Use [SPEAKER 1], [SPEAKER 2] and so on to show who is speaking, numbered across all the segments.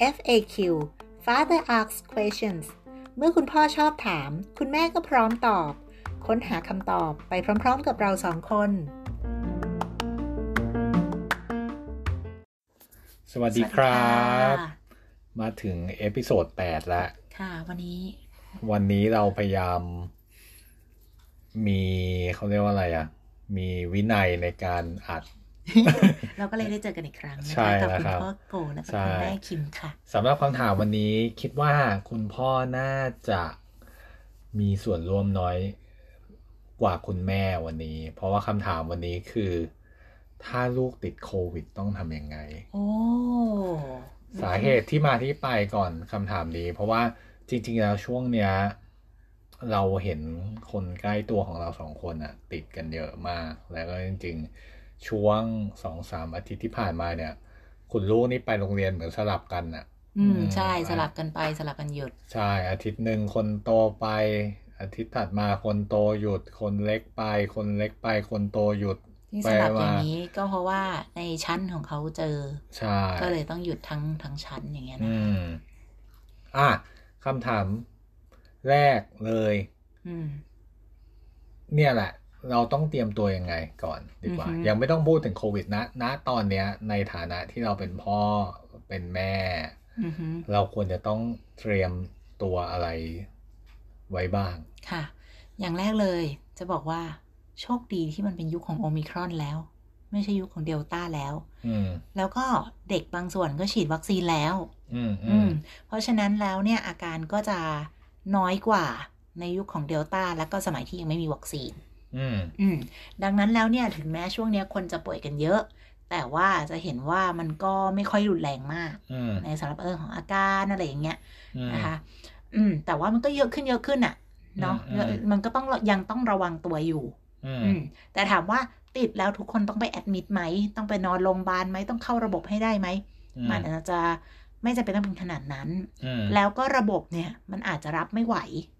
[SPEAKER 1] FAQ Father asks questions เมื่อคุณพ่อชอบถาม คุณแม่ก็พร้อมตอบ ค้นหาคำตอบไปพร้อมๆกับเราสองคน
[SPEAKER 2] สวัสดีครับ
[SPEAKER 1] สวัสดีค่ะ
[SPEAKER 2] มาถึง episode แปดแล้ว
[SPEAKER 1] ค่ะวันนี้
[SPEAKER 2] วันนี้เราพยายาม มีเขาเรียกว่าอะไรอะ มีวินัยในการอัด
[SPEAKER 1] เราก็เลยได้เจอกันอีกครั้งนะ
[SPEAKER 2] ใช่
[SPEAKER 1] คะกับ
[SPEAKER 2] แล้ว
[SPEAKER 1] คุณ
[SPEAKER 2] ครับ
[SPEAKER 1] พ่อโกและกับ
[SPEAKER 2] ใช่
[SPEAKER 1] คุณแม่คิมค่ะ
[SPEAKER 2] สำหรับคำถามวันนี้คิดว่าคุณพ่อน่าจะมีส่วนร่วมน้อยกว่าคุณแม่วันนี้ เพราะว่าคำถามวันนี้คือ ถ้าลูกติดโควิดต้องทำยังไง
[SPEAKER 1] โอ้
[SPEAKER 2] สาเหตุที่มาที่ไปก่อนคำถามนี้ เพราะว่าจริง ๆ แล้วช่วงเนี้ย เราเห็นคนใกล้ตัวของเราสองคนอะติดกันเยอะมาก แล้วก็จริง ๆ ช่วงสองสามอาทิตย์ที่ผ่านมาเนี่ย คุณลูกนี่ไปโรงเรียนเหมือนสลับกันอะ
[SPEAKER 1] อืม
[SPEAKER 2] อืม
[SPEAKER 1] ใช่สลับกันไปสลับกันหยุด
[SPEAKER 2] ใช่ อาทิตย์หนึ่งคนโตไป อาทิตย์ถัดมาคนโตหยุด คนเล็กไป คนเล็กไปคนโตหยุด
[SPEAKER 1] ที่
[SPEAKER 2] ไป
[SPEAKER 1] สลับอย่าง
[SPEAKER 2] มา
[SPEAKER 1] นี้ก็เพราะว่าในชั้นของเขาเจอ
[SPEAKER 2] ใช่
[SPEAKER 1] ก็เลยต้องหยุดทั้งทั้งชั้นอย่างเงี้ยนะ
[SPEAKER 2] อืมอะคำถามแรกเลย
[SPEAKER 1] อืม
[SPEAKER 2] เนี่ยแหละ เราต้องเตรียมตัวยังไงก่อนดีกว่า
[SPEAKER 1] อือฮึ
[SPEAKER 2] ยังไม่ต้องพูดถึงโควิดนะณตอนเนี้ย ในฐานะที่เราเป็นพ่อเป็นแม่
[SPEAKER 1] อือฮึ
[SPEAKER 2] เราควรจะต้องเตรียมตัวอะไรไว้บ้าง
[SPEAKER 1] ค่ะ อย่างแรกเลยจะบอกว่าโชคดีที่มันเป็นยุคของโอมิครอนแล้ว ไม่ใช่ยุคของเดลต้าแล้ว
[SPEAKER 2] อืม
[SPEAKER 1] แล้วก็เด็กบางส่วนก็ฉีดวัคซีนแล้ว
[SPEAKER 2] อืม
[SPEAKER 1] อืมเพราะฉะนั้นแล้วเนี่ยอาการก็จะน้อยกว่าในยุคของเดลต้าแล้วก็สมัยที่ยังไม่มีวัคซีน
[SPEAKER 2] อืม
[SPEAKER 1] อืมดังนั้นแล้วเนี่ยถึงแม้ช่วงเนี้ยคนจะป่วยกันเยอะ แต่ว่าจะเห็นว่ามันก็ไม่ค่อยรุนแรงมาก
[SPEAKER 2] อืม
[SPEAKER 1] ในสำหรับเรื่องของอาการอะไรอย่างเงี้ย
[SPEAKER 2] อืม
[SPEAKER 1] นะคะ อืม แต่ว่ามันก็เยอะขึ้นเยอะขึ้นอะเนาะ
[SPEAKER 2] อืมอืม
[SPEAKER 1] มันก็ต้องยังต้องระวังตัวอยู่
[SPEAKER 2] อืม
[SPEAKER 1] อืมแต่ถามว่าติดแล้วทุกคนต้องไปแอดมิดไหม ต้องไปนอนโรงพยาบาลไหมต้องเข้าระบบให้ได้ไหม
[SPEAKER 2] อืม
[SPEAKER 1] มันอาจจะไม่จำเป็นต้องเป็นขนาดนั้น
[SPEAKER 2] อืม
[SPEAKER 1] แล้วก็ระบบเนี่ย มันอาจจะรับไม่ไหว
[SPEAKER 2] อืม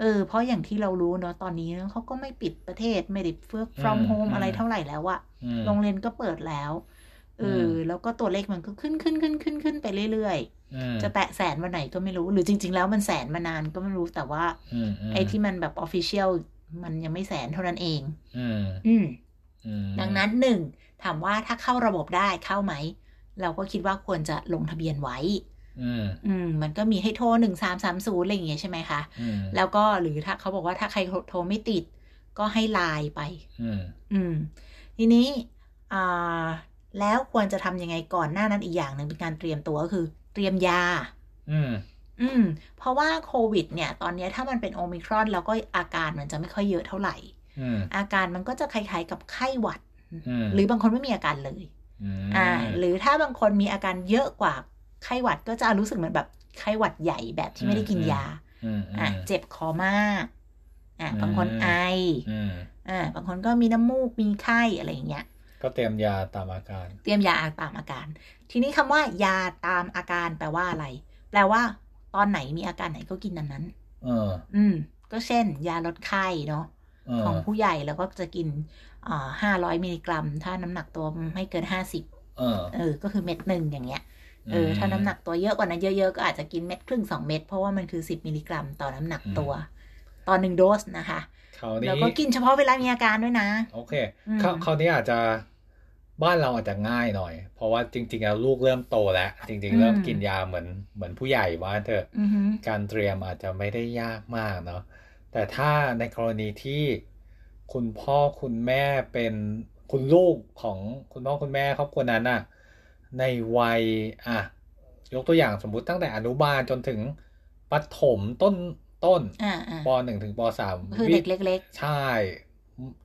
[SPEAKER 1] เออ เพราะอย่างที่เรารู้เนาะตอนนี้เขาก็ไม่ปิดประเทศไม่ได้ work from
[SPEAKER 2] อืม
[SPEAKER 1] home
[SPEAKER 2] อืม
[SPEAKER 1] อะไรเท่าไหร่แล้วอะ
[SPEAKER 2] อืม
[SPEAKER 1] โรงเรียนก็เปิดแล้วเออ
[SPEAKER 2] ม
[SPEAKER 1] แล้วก็ตัวเลขมันก็ขึ้นขึ้นขึ้นขึ้นขึ้นไปเรื่อย
[SPEAKER 2] อืม
[SPEAKER 1] ๆจะแตะแสนวันไหนก็ไม่รู้ หรือจริง ๆ แล้วมันแสนมานานก็ไม่รู้แต่ว่า
[SPEAKER 2] อืมม
[SPEAKER 1] ไอ้ที่มันแบบ official มันยังไม่แสนเท่านั้นเอง
[SPEAKER 2] อืม
[SPEAKER 1] อืม
[SPEAKER 2] อืม
[SPEAKER 1] ดังนั้นหนึ่งถามว่าถ้าเข้าระบบได้เข้าไหม เราก็คิดว่าควรจะลงทะเบียนไว้
[SPEAKER 2] อืม
[SPEAKER 1] อืมมันก็มีให้โทรหนึ่งสามสามศูนย์อะไรอย่างเงี้ยใช่ไหมคะ
[SPEAKER 2] อืม
[SPEAKER 1] แล้วก็หรือถ้าเขาบอกว่าถ้าใครโทรไม่ติด ก็ให้ไลน์ไป
[SPEAKER 2] อืม
[SPEAKER 1] อืมทีนี้อ่าแล้วควรจะทำยังไงก่อนหน้านั้นอีกอย่างหนึ่งเป็นการเตรียมตัวก็คือ เตรียมยา
[SPEAKER 2] อืม
[SPEAKER 1] อืม เพราะว่าโควิด เนี่ย ตอนเนี้ยถ้ามันเป็นโอมิครอน แล้วก็อาการมันจะไม่ค่อยเยอะเท่าไหร่
[SPEAKER 2] อืม
[SPEAKER 1] อาการมันก็จะคล้ายๆกับไข้หวัด
[SPEAKER 2] อืม
[SPEAKER 1] หรือบางคนไม่มีอาการเลย
[SPEAKER 2] ม
[SPEAKER 1] อ่า หรือถ้าบางคนมีอาการเยอะกว่า ไข้หวัดก็จะรู้สึกเหมือนแบบไข้หวัดใหญ่แบบที่ไม่ได้กินยา
[SPEAKER 2] อืม
[SPEAKER 1] อะเจ็บคอมากอะ
[SPEAKER 2] อืม
[SPEAKER 1] บางคนไอ
[SPEAKER 2] อืม
[SPEAKER 1] อ่าบางคนก็มีน้ำมูกมีไข้อะไรอย่างเงี้ย
[SPEAKER 2] ก็เตรียมยาตามอาการ
[SPEAKER 1] เตรียมยาตามอาการ ทีนี้คำว่ายาตามอาการแปลว่าอะไร แปลว่า ตอนไหนมีอาการไหนก็กินนั้นนั้น
[SPEAKER 2] เออ
[SPEAKER 1] อืม ก็เช่น ยาลดไข้เนาะ
[SPEAKER 2] เออ
[SPEAKER 1] ของผู้ใหญ่แล้วก็จะกินอ่าห้าร้อยมิลลิกรัม ถ้าน้ำหนักตัวไม่เกินห้าสิบ
[SPEAKER 2] เออ
[SPEAKER 1] เออ ก็คือเม็ดหนึ่งอย่างเงี้ย เออถ้าน้ำหนักตัวเยอะกว่านั้นเยอะๆ ก็อาจจะกินเม็ดครึ่งสองเม็ดเพราะว่ามันคือสิบมิลลิกรัมต่อน้ำหนักตัวต่อหนึ่งโดสนะคะ
[SPEAKER 2] คราวนี้
[SPEAKER 1] แล้วก็กินเฉพาะเวลามีอาการด้วยนะ
[SPEAKER 2] โอเค
[SPEAKER 1] อืม
[SPEAKER 2] คราวคราวนี้อาจจะบ้านเราอาจจะง่ายหน่อย เพราะว่าจริง ๆ แล้วลูกเริ่มโตแล้ว จริง ๆ เริ่มกินยาเหมือนเหมือนผู้ใหญ่ว่าเถอะ
[SPEAKER 1] อือหือ
[SPEAKER 2] การเตรียมอาจจะไม่ได้ยากมากเนาะแต่ถ้าในกรณีที่คุณพ่อคุณแม่เป็นคุณลูกของคุณพ่อคุณแม่ครอบครัวนั้นน่ะ ในวัยอะยกตัวอย่างสมมุติตั้งแต่อนุบาลจนถึงประถมต้นต้น
[SPEAKER 1] อ่าอ่า
[SPEAKER 2] ปหนึ่งถึงปสาม
[SPEAKER 1] คือเด็กเล็ก
[SPEAKER 2] ใช่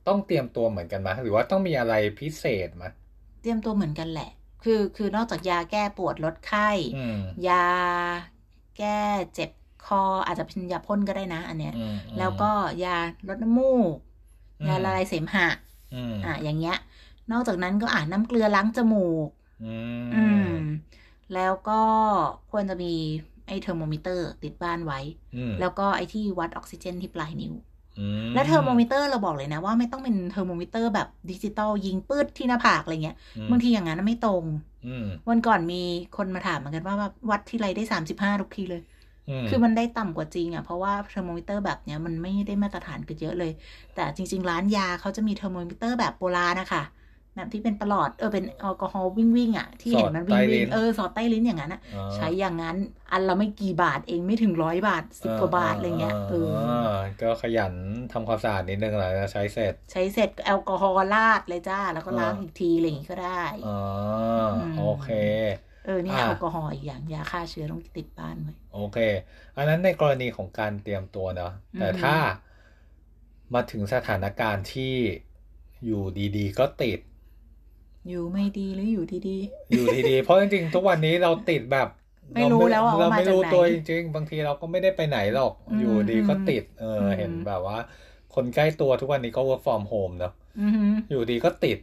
[SPEAKER 2] ต้องเตรียมตัวเหมือนกันไหมหรือว่าต้องมีอะไรพิเศษไหม
[SPEAKER 1] ๆเตรียมตัวเหมือนกันแหละ คือคือนอกจากยาแก้ปวดลดไข้
[SPEAKER 2] อืม
[SPEAKER 1] ยาแก้เจ็บคออาจจะเป็นยาพ่นก็ได้นะ อันเนี้ย
[SPEAKER 2] อืม
[SPEAKER 1] แล้วก็ยาลดน้ำมูก
[SPEAKER 2] อืม
[SPEAKER 1] ยาละลายเสมหะ
[SPEAKER 2] อืม
[SPEAKER 1] อะอย่างเงี้ย นอกจากนั้นก็อ่าน้ำเกลือล้างจมูก
[SPEAKER 2] อื
[SPEAKER 1] อื
[SPEAKER 2] ม
[SPEAKER 1] มแล้วก็ควรจะมีไอ้เทอร์โมมิเตอร์ติดบ้านไว้
[SPEAKER 2] อืม
[SPEAKER 1] แล้วก็ไอ้ที่วัดออกซิเจนที่ปลายนิ้ว
[SPEAKER 2] อืม
[SPEAKER 1] และเทอร์โมมิเตอร์เราบอกเลยนะว่าไม่ต้องเป็นเทอร์โมมิเตอร์แบบดิจิตอลยิงปืดที่หน้าผากอะไรเงี้ย
[SPEAKER 2] อืม
[SPEAKER 1] บางทีอย่างนั้นไม่ตรง
[SPEAKER 2] อืม
[SPEAKER 1] วันก่อนมีคนมาถามเหมือนกันว่าแบบวัดที่ไรได้สามสิบห้าทุกทีเลย
[SPEAKER 2] ม
[SPEAKER 1] คือมันได้ต่ำกว่าจริงอะเพราะว่าเทอร์โมมิเตอร์แบบเนี้ยมันไม่ได้มาตรฐานกันเยอะเลย แต่จริง ๆ ร้านยาเขาจะมีเทอร์โมมิเตอร์แบบโบราณนะคะ แบบที่เป็นประหลอดเออเป็นแอลกอฮอล์วิ่งวิ่งๆอะ ที่เห็นมันวิ่งวิ่งเออสอดใต้ลิ้นอย่างนั้นอะ
[SPEAKER 2] อ๋อ
[SPEAKER 1] ใช้อย่างนั้น อันละไม่กี่บาทเองไม่ถึงร้อยบาทสิบกว่าบาทอะไรเงี้ยเออ
[SPEAKER 2] ก็ขยันทำความสะอาดนิดนึงแหละใช้เสร็จ
[SPEAKER 1] ใช้เสร็จแอลกอฮอล์ราดเลยจ้า แล้วก็ล้าง
[SPEAKER 2] อ่า
[SPEAKER 1] อีกทีอะไรอย่างงี้ก็ได้
[SPEAKER 2] อ๋ออ
[SPEAKER 1] ม
[SPEAKER 2] โอเค
[SPEAKER 1] เออนี่
[SPEAKER 2] อ่า
[SPEAKER 1] แอลกอฮอล์อีกอย่างยาฆ่าเชื้อต้องติดบ้านไว้
[SPEAKER 2] โอเค อันนั้นในกรณีของการเตรียมตัวเนาะแต่
[SPEAKER 1] อืม
[SPEAKER 2] ถ้ามาถึงสถานการณ์ที่อยู่ดีๆ ก็ติด
[SPEAKER 1] อยู่ไม่ดีหรืออยู่ดี
[SPEAKER 2] อยู่ดีๆเพราะจริงๆทุกวันนี้เราติดแบบ
[SPEAKER 1] ไม่รู้แล้วอะ
[SPEAKER 2] เรา
[SPEAKER 1] ว่ามา
[SPEAKER 2] ไม่
[SPEAKER 1] จาก
[SPEAKER 2] รู้
[SPEAKER 1] ไหน
[SPEAKER 2] ตัวจริงๆบางทีเราก็ไม่ได้ไปไหนหรอก
[SPEAKER 1] อืม
[SPEAKER 2] อยู่ดีก็ติด เอออ
[SPEAKER 1] ม
[SPEAKER 2] เห็นแบบว่า คนใกล้ตัวทุกวันนี้ก็ work from home เนาะ
[SPEAKER 1] ๆอือหือ
[SPEAKER 2] อยู่ดีก็ติด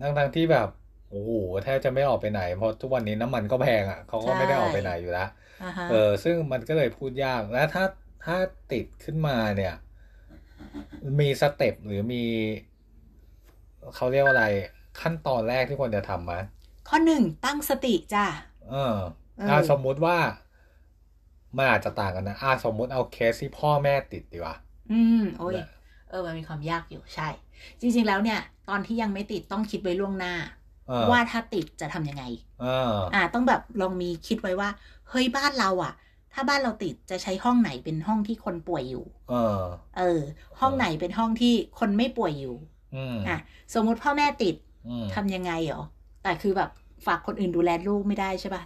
[SPEAKER 2] ทั้งๆที่แบบโอ้โหแทบจะไม่ออกไปไหน เพราะทุกวันนี้น้ำมันก็แพงอะเขาก็ไม่ได้ออกไปไหนอยู่แล้ว
[SPEAKER 1] อ่าฮะ
[SPEAKER 2] เออ ซึ่งมันก็เลยพูดยากแล้วถ้าถ้าติดขึ้นมาเนี่ย มีสเต็ปหรือมีเขาเรียกว่าอะไร ขั้นตอนแรกที่ควรจะทำไหม
[SPEAKER 1] ข้อหนึ่งตั้งสติจ้า
[SPEAKER 2] เออ
[SPEAKER 1] เอออ่
[SPEAKER 2] อ่าสมมุติว่ามันอาจจะต่างกันนะอ่าสมมุติเอาเคสที่พ่อแม่ติดดีกว่า
[SPEAKER 1] อืมโอ้ย
[SPEAKER 2] เนี่ย
[SPEAKER 1] เออมันมีความยากอยู่ใช่ จริง ๆ แล้วเนี่ย ตอนที่ยังไม่ติดต้องคิดไว้ล่วงหน้า
[SPEAKER 2] เออ
[SPEAKER 1] ว่าถ้าติดจะทำยังไง
[SPEAKER 2] เออ
[SPEAKER 1] อ่า ต้องแบบลองมีคิดไว้ว่า เฮ้ยบ้านเราอะ ถ้าบ้านเราติดจะใช้ห้องไหนเป็นห้องที่คนป่วยอยู่
[SPEAKER 2] เออ
[SPEAKER 1] เออ ห้องไหนเป็นห้องที่คนไม่ป่วยอยู่
[SPEAKER 2] อืม
[SPEAKER 1] อะสมมุติพ่อแม่ติด
[SPEAKER 2] อืม
[SPEAKER 1] ทำยังไงเหรอ แต่คือแบบฝากคนอื่นดูแลลูกไม่ได้ใช่ป่ะ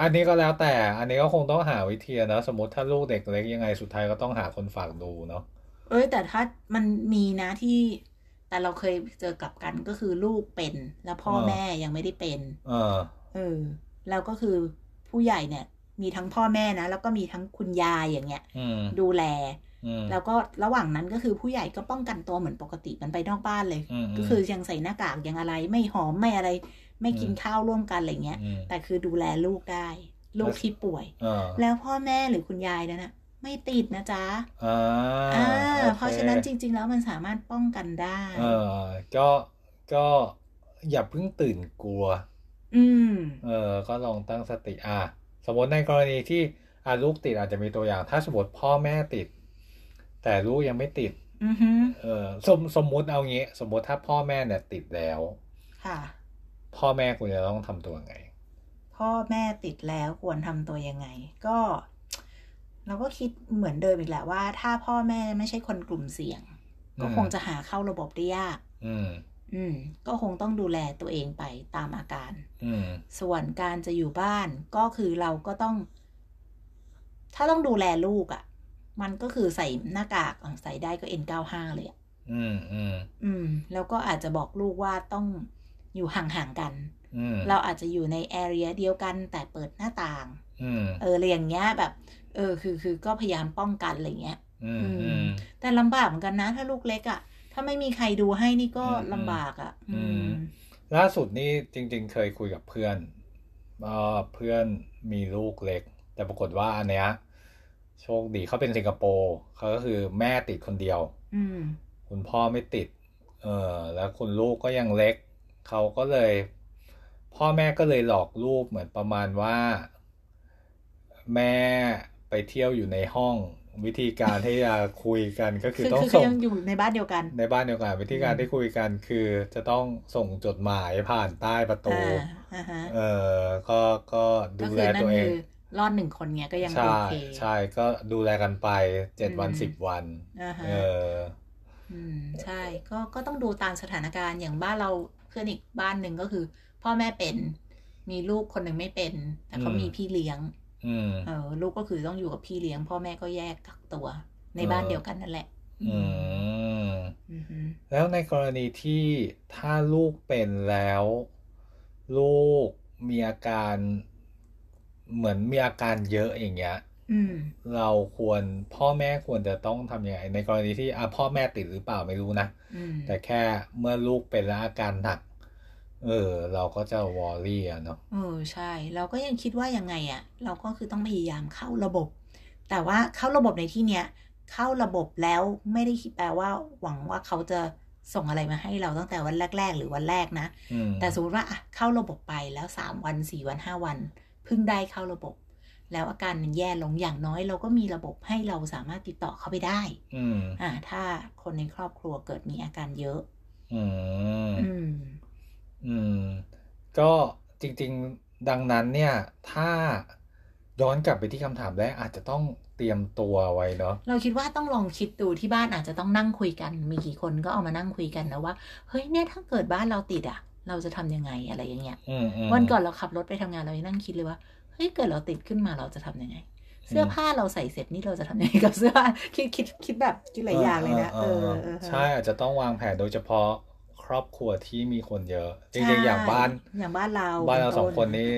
[SPEAKER 2] อันนี้ก็แล้วแต่ อันนี้ก็คงต้องหาวิธีนะ สมมติถ้าลูกเด็กเล็กยังไงสุดท้ายก็ต้องหาคนฝากดูเนาะ
[SPEAKER 1] เอ้ยแต่ถ้ามันมีนะที่ แต่เราเคยเจอกลับกันก็คือลูกเป็น แล้วพ่อแม่ยังไม่ได้เป็น
[SPEAKER 2] เออ
[SPEAKER 1] เออ แล้วก็คือผู้ใหญ่เนี่ย มีทั้งพ่อแม่นะ แล้วก็มีทั้งคุณยายอย่างเงี้ย
[SPEAKER 2] อืม
[SPEAKER 1] ดูแล
[SPEAKER 2] อืม
[SPEAKER 1] แล้วก็ระหว่างนั้นก็คือผู้ใหญ่ก็ป้องกันตัวเหมือนปกติมันไปนอกบ้านเลย
[SPEAKER 2] อืม
[SPEAKER 1] ก็คือยังใส่หน้ากากยังอะไร ไม่หอมไม่อะไร ไม่กิน
[SPEAKER 2] อืม
[SPEAKER 1] ข้าวร่วมกันอะไรเงี้ย
[SPEAKER 2] อืม
[SPEAKER 1] แต่คือดูแลลูกได้ ลูกที่ป่วย
[SPEAKER 2] เออ
[SPEAKER 1] แล้วพ่อแม่หรือคุณยายนั่นนะไม่ติดนะจ๊ะ
[SPEAKER 2] อ่า
[SPEAKER 1] อ่า
[SPEAKER 2] โอค
[SPEAKER 1] เพราะฉะนั้นจริง ๆ แล้วมันสามารถป้องกันได้
[SPEAKER 2] เออก็ก็อย่าเพิ่งตื่นกลัว
[SPEAKER 1] อืม
[SPEAKER 2] เออ ก็ลองตั้งสติอะสมมติในกรณีที่อะลูกติดอาจจะมีตัวอย่าง ถ้าสมมติพ่อแม่ติด แต่ลูกยังไม่ติด
[SPEAKER 1] อือฮึ
[SPEAKER 2] เออสมสมมุติเอางี้ สมมติถ้าพ่อแม่เนี่ยติดแล้ว
[SPEAKER 1] ค่ะ
[SPEAKER 2] พ่อแม่ควรจะต้องทำตัวไง
[SPEAKER 1] พ่อแม่ติดแล้วควรทำตัวยังไง ก็ เราก็คิดเหมือนเดิมอีกแหละว่า ถ้าพ่อแม่ไม่ใช่คนกลุ่มเสี่ยง ก็
[SPEAKER 2] อืม
[SPEAKER 1] คงจะหาเข้าระบบได้ยาก
[SPEAKER 2] อืม
[SPEAKER 1] อืม ก็คงต้องดูแลตัวเองไปตามอาการ
[SPEAKER 2] อืม
[SPEAKER 1] ส่วนการจะอยู่บ้านก็คือเราก็ต้อง ถ้าต้องดูแลลูกอะ่ะ มันก็คือใส่หน้ากากอะใส่ได้ก็ N95 เลยอะ
[SPEAKER 2] อืมอืม
[SPEAKER 1] อืม แล้วก็อาจจะบอกลูกว่าต้องอยู่ห่างๆกัน
[SPEAKER 2] อืม
[SPEAKER 1] เราอาจจะอยู่ในแอเรียเดียวกันแต่เปิดหน้าต่าง
[SPEAKER 2] อืม
[SPEAKER 1] เอออะไรอย่างเงี้ยแบบ เออคือคือก็พยายามป้องกันอะไรเงี้ย
[SPEAKER 2] อืมอืม
[SPEAKER 1] แต่ลำบากเหมือนกันนะ ถ้าลูกเล็กอะ่ะ ถ้าไม่มีใครดูให้นี่ก็
[SPEAKER 2] อืม
[SPEAKER 1] ลำบากอะ่ะ
[SPEAKER 2] อื
[SPEAKER 1] อื
[SPEAKER 2] ม
[SPEAKER 1] ม
[SPEAKER 2] ล่าสุดนี่จริง ๆ เคยคุยกับเพื่อนเอ่อเพื่อนมีลูกเล็ก แต่ปรากฏว่าอันเนี้ย โชคดีเขาเป็นสิงคโปร์เขาก็คือแม่ติดคนเดียว
[SPEAKER 1] อืม
[SPEAKER 2] คุณพ่อไม่ติด เออแล้วคุณลูกก็ยังเล็ก เขาก็เลย พ่อแม่ก็เลยหลอกลูกเหมือนประมาณว่า แม่ไปเที่ยวอยู่ในห้องวิธีการที่จะคุยกันก็คือ
[SPEAKER 1] คือ
[SPEAKER 2] ต้อง
[SPEAKER 1] คือ
[SPEAKER 2] ส่ง
[SPEAKER 1] ยังอยู่ในบ้านเดียวกัน
[SPEAKER 2] ในบ้านเดียวกัน วิธีการ
[SPEAKER 1] อืม
[SPEAKER 2] ที่คุยกันคือจะต้องส่งจดหมายผ่านใต้ประตู
[SPEAKER 1] อ่าอ่าฮะ
[SPEAKER 2] เออก็ก็ดู
[SPEAKER 1] ก็คื
[SPEAKER 2] แล
[SPEAKER 1] อนั่
[SPEAKER 2] ตั
[SPEAKER 1] น
[SPEAKER 2] วเอ
[SPEAKER 1] คื
[SPEAKER 2] ง
[SPEAKER 1] อ รอดหนึ่งคนเนี้ยก็ยังโอ
[SPEAKER 2] ใช่
[SPEAKER 1] เค
[SPEAKER 2] ใช่ก็ดูแลกันไปเจ็ดวัน
[SPEAKER 1] อืม
[SPEAKER 2] สิบวัน
[SPEAKER 1] อ่าฮะ
[SPEAKER 2] เออ
[SPEAKER 1] อืมใช่ ก็ก็ต้องดูตามสถานการณ์อย่างบ้านเราเพื่อนอีกบ้านหนึ่งก็คือ พ่อแม่เป็น มีลูกคนหนึ่งไม่เป็น แต่เขา
[SPEAKER 2] อืม
[SPEAKER 1] มีพี่เลี้ยง
[SPEAKER 2] อืม
[SPEAKER 1] เออ ลูกก็คือต้องอยู่กับพี่เลี้ยง พ่อแม่ก็แยกกักตัว ใน
[SPEAKER 2] เออ
[SPEAKER 1] บ้านเดียวกันนั่นแหละ
[SPEAKER 2] อืม
[SPEAKER 1] อือฮึ
[SPEAKER 2] แล้วในกรณีที่ถ้าลูกเป็นแล้ว ลูกมีอาการ เหมือนมีอาการเยอะอย่างเงี้ย
[SPEAKER 1] อืม
[SPEAKER 2] เราควรพ่อแม่ควรจะต้องทำยังไงในกรณีที่อะพ่อแม่ติดหรือเปล่าไม่รู้นะ
[SPEAKER 1] อืม
[SPEAKER 2] แต่แค่เมื่อลูกเป็นแล้วอาการหนัก เออ เราก็จะวอรี่อะเนาะ
[SPEAKER 1] เออใช่ เราก็ยังคิดว่ายังไงอะ่ะเราก็คือต้องพยายามเข้าระบบ แต่ว่าเข้าระบบในที่เนี้ยเข้าระบบแล้วไม่ได้แปลว่าหวังว่าเขาจะส่งอะไรมาให้เราตั้งแต่วันแรก ๆ หรือวันแรกนะ
[SPEAKER 2] อืม
[SPEAKER 1] แต่สมมติว่าอะเข้าระบบไปแล้วสามวันสี่วันห้าวัน เพิ่งได้เข้าระบบ แล้วอาการมันแย่ลงอย่างน้อย เราก็มีระบบให้เราสามารถติดต่อเข้าไปได้
[SPEAKER 2] อืม
[SPEAKER 1] อ่า ถ้าคนในครอบครัวเกิดมีอาการเยอะ
[SPEAKER 2] อืม
[SPEAKER 1] อืม
[SPEAKER 2] อืม ก็จริง ๆ ดังนั้นเนี่ย ถ้าย้อนกลับไปที่คำถามแรกอาจจะต้องเตรียมตัวไว้เนาะ
[SPEAKER 1] เราคิดว่าต้องลองคิดดูที่บ้านอาจจะต้องนั่งคุยกัน มีกี่คนก็เอามานั่งคุยกันนะว่า เฮ้ยเนี่ยถ้าเกิดบ้านเราติดอะ เราจะทำยังไงอะไรอย่างเงี้ย
[SPEAKER 2] อืมอืม
[SPEAKER 1] วันก่อนเราขับรถไปทำงานเรายังนั่งคิดเลยว่าเฮ้ยเกิดเราติดขึ้นมาเราจะทำยังไง เสื้อผ้าเราใส่เสร็จนี่เราจะทำยังไงกับเสื้อผ้าคิดคิดคิดแบบคิดหลายอย่างเลยนะเออเออ
[SPEAKER 2] ใช่อาจจะต้องวางแผนโดยเฉพาะครอบครัวที่มีคนเยอะจริงๆอย่างบ้าน
[SPEAKER 1] อย่างบ้านเรา
[SPEAKER 2] บ้านเราสอง
[SPEAKER 1] ป็
[SPEAKER 2] คนนี้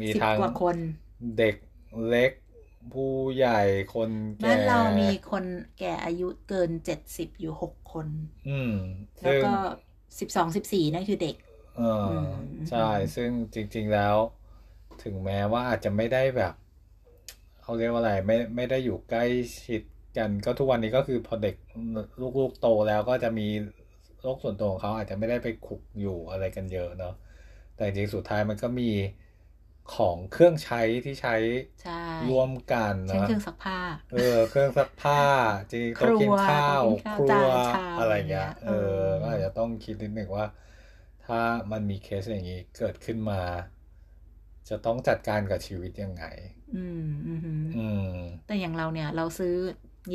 [SPEAKER 2] มี
[SPEAKER 1] สิบ
[SPEAKER 2] ทั้ง
[SPEAKER 1] กว่าคน
[SPEAKER 2] เด็กเล็กผู้ใหญ่คนแก่
[SPEAKER 1] บ้านเรามีคนแก่อายุเกินเจ็ดสิบอยู่หกคน
[SPEAKER 2] อืม
[SPEAKER 1] แล้ว
[SPEAKER 2] ซึ่ง
[SPEAKER 1] ก็สิบสองสิบสี่นั่นคือเด็ก
[SPEAKER 2] เอออ
[SPEAKER 1] ม
[SPEAKER 2] ใช่ ซึ่งจริง ๆแล้ว ถึงแม้ว่าอาจจะไม่ได้แบบเขาเรียกว่าอะไรไม่ไม่ได้อยู่ใกล้ชิดกันก็ทุกวันนี้ก็คือพอเด็กลูกๆโตแล้วก็จะมีโลกส่วนตัวของเขาอาจจะไม่ได้ไปขุกอยู่อะไรกันเยอะเนาะแต่จริงๆสุดท้ายมันก็มีของเครื่องใช้ที่ใช้
[SPEAKER 1] ใช่
[SPEAKER 2] ร่วมกัน
[SPEAKER 1] เช่น
[SPEAKER 2] เนาะ
[SPEAKER 1] เครื่องซักผ้า
[SPEAKER 2] เออ เครื่องซักผ้าจริงๆ
[SPEAKER 1] ครั
[SPEAKER 2] โต๊ะ
[SPEAKER 1] ว
[SPEAKER 2] กินข้าว
[SPEAKER 1] โต๊ะกินข้าว
[SPEAKER 2] ครัว
[SPEAKER 1] จานชาม
[SPEAKER 2] อะไรเงี้ย
[SPEAKER 1] อะไรเงี้ย
[SPEAKER 2] เออ
[SPEAKER 1] เออ
[SPEAKER 2] ก็อาจจะต้องคิดนิดหนึ่งว่า ถ้ามันมีเคสอย่างนี้เกิดขึ้นมา จะต้องจัดการกับชีวิตยังไง
[SPEAKER 1] อืมอืมอืม
[SPEAKER 2] อืม
[SPEAKER 1] แต่อย่างเราเนี่ย เราซื้อ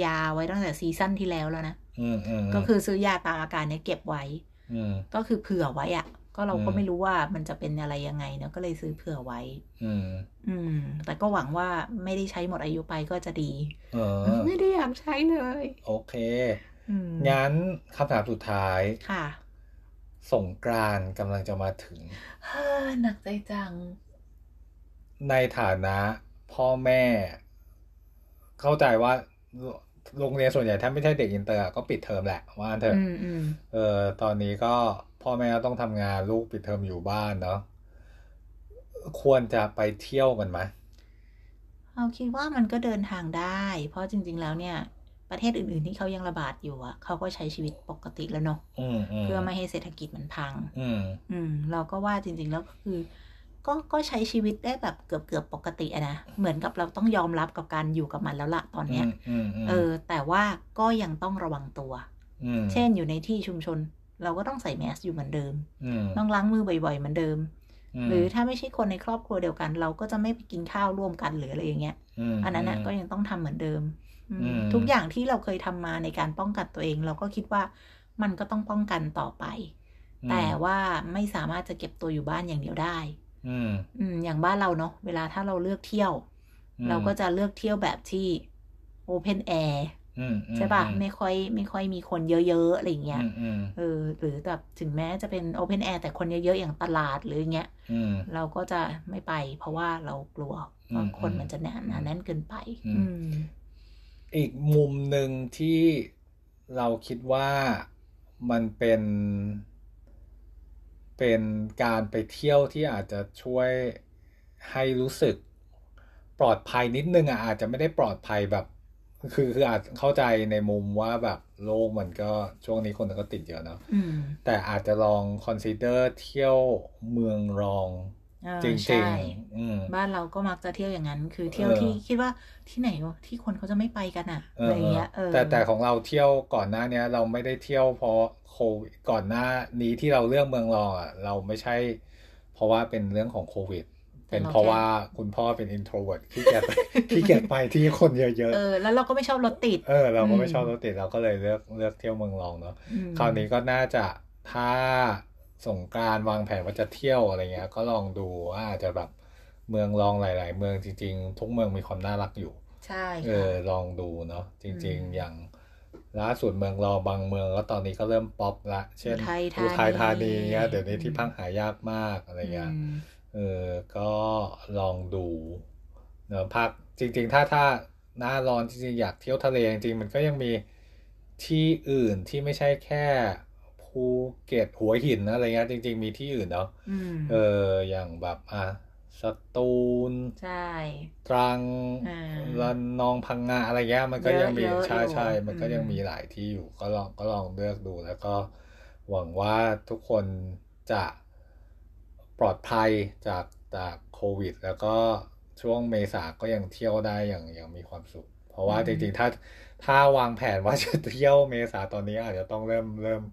[SPEAKER 1] ยาไว้ตั้งแต่ซีซั่นที่แล้วแล้วนะ
[SPEAKER 2] อืมอืม
[SPEAKER 1] ก็คือซื้อยาตามอาการเนี่ยเก็บไว้
[SPEAKER 2] อืม
[SPEAKER 1] ก็คือเผื่อไว้อะก็เราก็
[SPEAKER 2] อืม
[SPEAKER 1] ไม่รู้ว่ามันจะเป็นอะไรยังไงเนาะก็เลยซื้อเผื่อไว้
[SPEAKER 2] อืม
[SPEAKER 1] อืม แต่ก็หวังว่าไม่ได้ใช้หมดอายุไปก็จะดี
[SPEAKER 2] เออ
[SPEAKER 1] ไม่ได้อยากใช้เลย
[SPEAKER 2] โอเค
[SPEAKER 1] อืม
[SPEAKER 2] งั้นคำถามสุดท้าย
[SPEAKER 1] ค่ะ
[SPEAKER 2] สงกรานต์กำลังจะมาถึง
[SPEAKER 1] เฮ้อหนักใจจัง
[SPEAKER 2] ในฐานะพ่อแม่ เข้าใจว่าโรงเรียนส่วนใหญ่ถ้าไม่ใช่เด็กอินเตอร์อะก็ปิดเทอมแหละว่างั้นเถอะ
[SPEAKER 1] อืมอืม
[SPEAKER 2] เออ ตอนนี้ก็พ่อแม่ก็ต้องทำงานลูกปิดเทอมอยู่บ้านเนาะควรจะไปเที่ยวกันไหม
[SPEAKER 1] เราคิดว่ามันก็เดินทางได้ เพราะจริง ๆ แล้วเนี่ย ประเทศอื่น ๆ ที่เขายังระบาดอยู่อะเขาก็ใช้ชีวิตปกติแล้วเนาะ
[SPEAKER 2] อืมอืม
[SPEAKER 1] เพื่อไม่ให้เศรษฐกิจมันพัง
[SPEAKER 2] อืม
[SPEAKER 1] อืมเราก็ว่าจริง ๆ แล้วก็คือ ก็ก็ใช้ชีวิตได้แบบเกือบเกือบปกติอะนะเหมือนกับเราต้องยอมรับกับการอยู่กับมันแล้วละตอนเนี้ย
[SPEAKER 2] อืมอืม
[SPEAKER 1] เออ แต่ว่าก็ยังต้องระวังตัว
[SPEAKER 2] อืม
[SPEAKER 1] เช่นอยู่ในที่ชุมชน เราก็ต้องใส่แมสอยู่เหมือนเดิม
[SPEAKER 2] อืม
[SPEAKER 1] ต้องล้างมือบ่อยๆเหมือนเดิม
[SPEAKER 2] ม
[SPEAKER 1] หรือถ้าไม่ใช่คนในครอบครัวเดียวกัน เราก็จะไม่ไปกินข้าวร่วมกันหรืออะไรอย่างเงี้ย
[SPEAKER 2] ม
[SPEAKER 1] อันนั้นน่ะก็ยังต้องทำเหมือนเดิมอืม
[SPEAKER 2] อืม
[SPEAKER 1] ทุกอย่างที่เราเคยทำมาในการป้องกันตัวเอง เราก็คิดว่ามันก็ต้องป้องกันต่อไป
[SPEAKER 2] อืม
[SPEAKER 1] แต่ว่าไม่สามารถจะเก็บตัวอยู่บ้านอย่างเดียวได้
[SPEAKER 2] อืม
[SPEAKER 1] อืมอย่างบ้านเราเนาะเวลาถ้าเราเลือกเที่ยว
[SPEAKER 2] อืม
[SPEAKER 1] เราก็จะเลือกเที่ยวแบบที่โอเพนแอร์
[SPEAKER 2] อืมอืม
[SPEAKER 1] ใช่ป่ะ
[SPEAKER 2] อืม
[SPEAKER 1] ไม่ค่อยไม่ค่อยมีคนเยอะๆอะไรอย่างเงี้ย
[SPEAKER 2] อืมอืม
[SPEAKER 1] เออหรือแบบถึงแม้จะเป็น open air แต่คนเยอะๆอย่างตลาดหรืออย่างเงี้ย
[SPEAKER 2] อืม
[SPEAKER 1] เราก็จะไม่ไป เพราะว่าเรากลัว
[SPEAKER 2] อืม
[SPEAKER 1] ว่าคน
[SPEAKER 2] อืม
[SPEAKER 1] มันจะแน่นหนาแน่นเกินไป
[SPEAKER 2] อืม
[SPEAKER 1] อืม
[SPEAKER 2] อีกมุมหนึ่งที่เราคิดว่ามันเป็น เป็นการไปเที่ยวที่อาจจะช่วยให้รู้สึกปลอดภัยนิดนึงอะอาจจะไม่ได้ปลอดภัยแบบ คือคืออาจเข้าใจในมุมว่าแบบโลกมันก็ช่วงนี้คนก็ติดเยอะเนาะ
[SPEAKER 1] อืม
[SPEAKER 2] แต่อาจจะลอง consider เที่ยวเมืองรอง
[SPEAKER 1] อ่า
[SPEAKER 2] จริง
[SPEAKER 1] ใช่
[SPEAKER 2] ๆอืม
[SPEAKER 1] บ้านเราก็มักจะเที่ยวอย่างนั้น คือเที่ยว
[SPEAKER 2] เออ
[SPEAKER 1] ที่คิดว่าที่ไหนวะที่คนเขาจะไม่ไปกันอะ
[SPEAKER 2] เอ
[SPEAKER 1] อะไร
[SPEAKER 2] อ
[SPEAKER 1] อย่างเงี้ยเออ
[SPEAKER 2] แต่แต่ของเราเที่ยวก่อนหน้าเนี้ย เราไม่ได้เที่ยวเพราะโควิดก่อนหน้านี้ที่เราเลือกเมืองรองอะเราไม่ใช่ เพราะว่าเป็นเรื่องของโควิดเป็นเพราะว่าคุณพ่อเป็น introvert ขี้เกียจไปขี้เกียจไปที่คนเยอะ
[SPEAKER 1] เออ แล้วเราก็ไม่ชอบรถติด
[SPEAKER 2] ๆเออ เราก็ไม่
[SPEAKER 1] อืม
[SPEAKER 2] ชอบรถติด เราก็เลยเลือกเลือกเที่ยวเมืองรองเนาะ
[SPEAKER 1] อืม
[SPEAKER 2] คราวนี้ก็น่าจะถ้า สงกรานต์วางแผนว่าจะเที่ยวอะไรเงี้ย ก็ลองดูว่าอาจจะแบบเมืองรองหลาย ๆ เมืองจริง ๆ ทุกเมืองมีความน่ารักอยู่
[SPEAKER 1] ใช่
[SPEAKER 2] เอ
[SPEAKER 1] ค่ะ
[SPEAKER 2] อลองดูเนาะจริง
[SPEAKER 1] อืม
[SPEAKER 2] ๆอย่างล่าสุดเมืองรองบางเมืองก็ตอนนี้ก็เริ่มป๊อปละเช่น
[SPEAKER 1] อุทัยธานี
[SPEAKER 2] อุทัยธานีเงี้ยเดี๋ยวนี้
[SPEAKER 1] อืม
[SPEAKER 2] ที่พักหายากมากอะไรเงี้ย
[SPEAKER 1] อืม
[SPEAKER 2] เออก็ลองดูเนอะพักจริง ๆ ถ้าถ้าหน้าร้อนจริงๆอยากเที่ยวทะเลจริงๆมันก็ยังมีที่อื่นที่ไม่ใช่แค่ ภูเก็ตหัวหินอะไรเงี้ยจริง ๆ มีที่อื่นเนาะ
[SPEAKER 1] อืม
[SPEAKER 2] เอออย่างแบบอะสตูล
[SPEAKER 1] ใช่
[SPEAKER 2] ตรัง
[SPEAKER 1] อ่า
[SPEAKER 2] ระนองพังงาอะไรเงี้ยมันก็ยังมี
[SPEAKER 1] เยอะๆ
[SPEAKER 2] ใช่
[SPEAKER 1] อยู่
[SPEAKER 2] ใช่มันก็ยัง
[SPEAKER 1] อืม
[SPEAKER 2] มีหลายที่อยู่ ก็ลองก็ลองเลือกดูแล้วก็หวังว่าทุกคนจะปลอดภัยจากจากโควิด แล้วก็ช่วงเมษาก็ยังเที่ยวได้อย่างอย่างมีความสุข เพราะว่าจริงๆถ้าถ้าวางแผนว่าจะเที่ยวเมษาตอนนี้อาจจะต้องเริ่มเริ่ม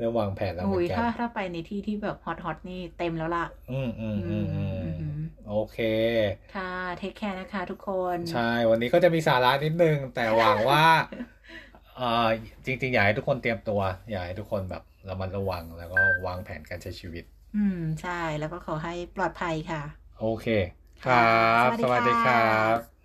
[SPEAKER 2] เริ่มวางแผนแล้วเหมื
[SPEAKER 1] โอ้
[SPEAKER 2] อยนกั
[SPEAKER 1] ถ้านถ้าไปในที่ที่แบบฮอตฮอตนี่เต็มแล้วล่ะ
[SPEAKER 2] อืมอืมอืมอืม
[SPEAKER 1] อืม
[SPEAKER 2] โอเค
[SPEAKER 1] ค่ะเทคแคร์นะคะทุกคน
[SPEAKER 2] ใช่ วันนี้ก็จะมีสาระนิดนึง แต่หวังว่าเอ่อจริงๆ อยากให้ทุกคนเตรียมตัว อยากให้ทุกคนแบบระมัดระวังแล้วก็วางแผนการใช้ชีวิต
[SPEAKER 1] อืม ใช่แล้วก็ขอให้ปลอดภัยค่ะ
[SPEAKER 2] โอเค ครับ
[SPEAKER 1] สวัสดี
[SPEAKER 2] สวัสดีค
[SPEAKER 1] ค่ะ
[SPEAKER 2] รับ